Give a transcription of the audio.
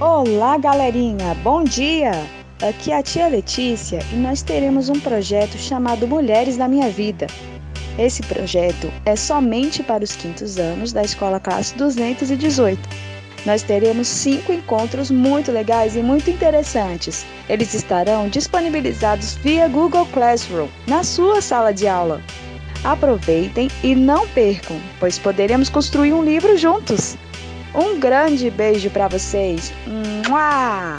Olá, galerinha! Bom dia! Aqui é a tia Letícia e nós teremos um projeto chamado Mulheres na Minha Vida. Esse projeto é somente para os quintos anos da Escola Classe 218. Nós teremos cinco encontros muito legais e muito interessantes. Eles estarão disponibilizados via Google Classroom na sua sala de aula. Aproveitem e não percam, pois poderemos construir um livro juntos. Um grande beijo para vocês. Mua!